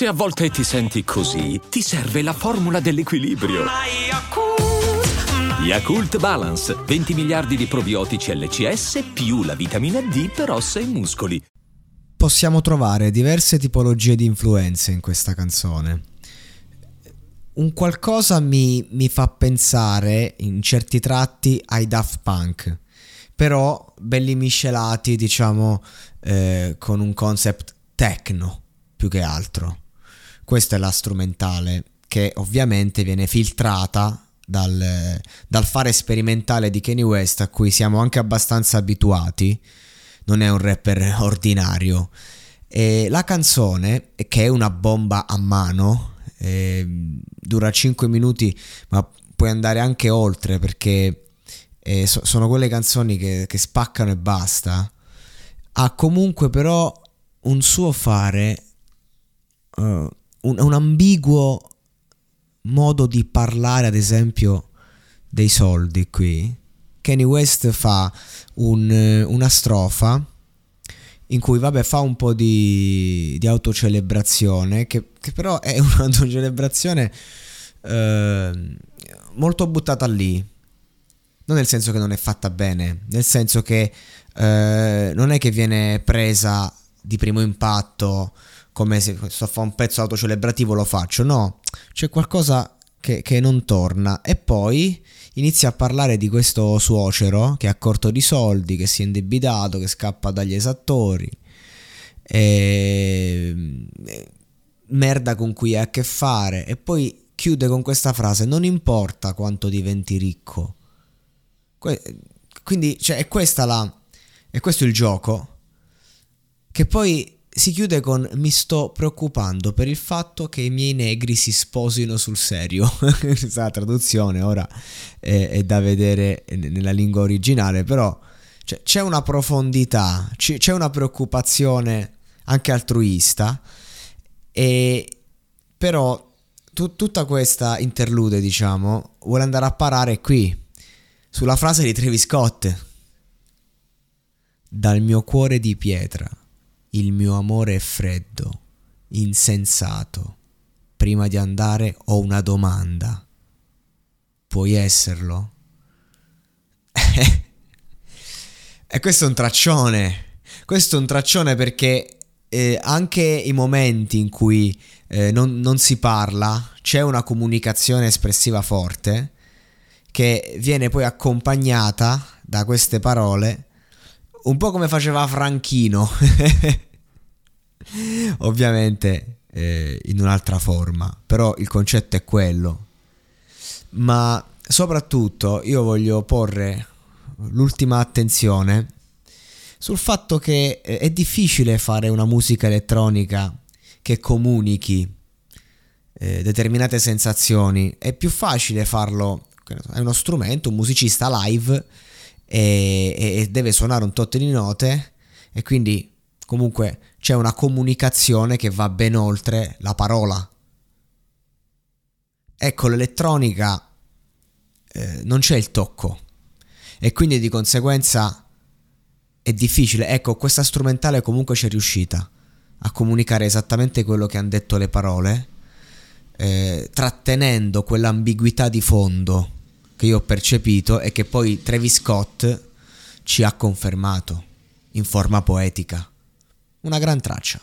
Se a volte ti senti così, ti serve la formula dell'equilibrio. Yakult Balance, 20 miliardi di probiotici LCS più la vitamina D per ossa e muscoli. Possiamo trovare diverse tipologie di influenze in questa canzone. Un qualcosa mi, mi fa pensare in certi tratti ai Daft Punk, però belli miscelati, diciamo, eh, con un concept techno più che altro. Questa è la strumentale che ovviamente viene filtrata dal, dal, fare sperimentale di Kanye West a cui siamo anche abbastanza abituati. Non è un rapper ordinario. E la canzone, che è una bomba a mano, eh, dura 5 minuti, ma puoi andare anche oltre perché eh, so, sono quelle canzoni che, che spaccano e basta. Ha comunque però un suo fare uh, un, un ambiguo modo di parlare, ad esempio, dei soldi qui. Kanye West fa un, una strofa in cui vabbè fa un po' di, di autocelebrazione che, che, però è un'autocelebrazione eh, molto buttata lì non nel senso che non è fatta bene nel senso che eh, non è che viene presa di primo impatto come se sto a fare un pezzo autocelebrativo lo faccio, no, c'è qualcosa che, che, non torna. E poi inizia a parlare di questo suocero che ha corto di soldi, che si è indebitato, che scappa dagli esattori, e... merda con cui ha a che fare. E poi chiude con questa frase, non importa quanto diventi ricco. Quindi cioè, è, questa la, è questo il gioco. Che poi si chiude con mi sto preoccupando per il fatto che i miei negri si sposino sul serio. Questa traduzione ora è, è, da vedere nella lingua originale, però cioè, c'è una profondità, c'è una preoccupazione anche altruista, e però tu, tutta questa interlude, diciamo, vuole andare a parare qui, sulla frase di Travis Scott. Dal mio cuore di pietra il mio amore è freddo, insensato. Prima di andare ho una domanda. Puoi esserlo? e questo è un traccione. Questo è un traccione perché eh, anche i momenti in cui eh, non, non si parla, c'è una comunicazione espressiva forte che viene poi accompagnata da queste parole un po' come faceva Franchino, ovviamente eh, in un'altra forma, però il concetto è quello. Ma soprattutto io voglio porre l'ultima attenzione sul fatto che eh, è difficile fare una musica elettronica che comunichi eh, determinate sensazioni, è più facile farlo, è uno strumento, un musicista live e, e deve suonare un tot di note e quindi comunque c'è una comunicazione che va ben oltre la parola. Ecco, l'elettronica eh, non c'è il tocco e quindi di conseguenza è difficile. Ecco, questa strumentale comunque c'è riuscita a comunicare esattamente quello che hanno detto le parole, eh, trattenendo quell'ambiguità di fondo che io ho percepito e che poi Travis Scott ci ha confermato in forma poetica. Una gran traccia.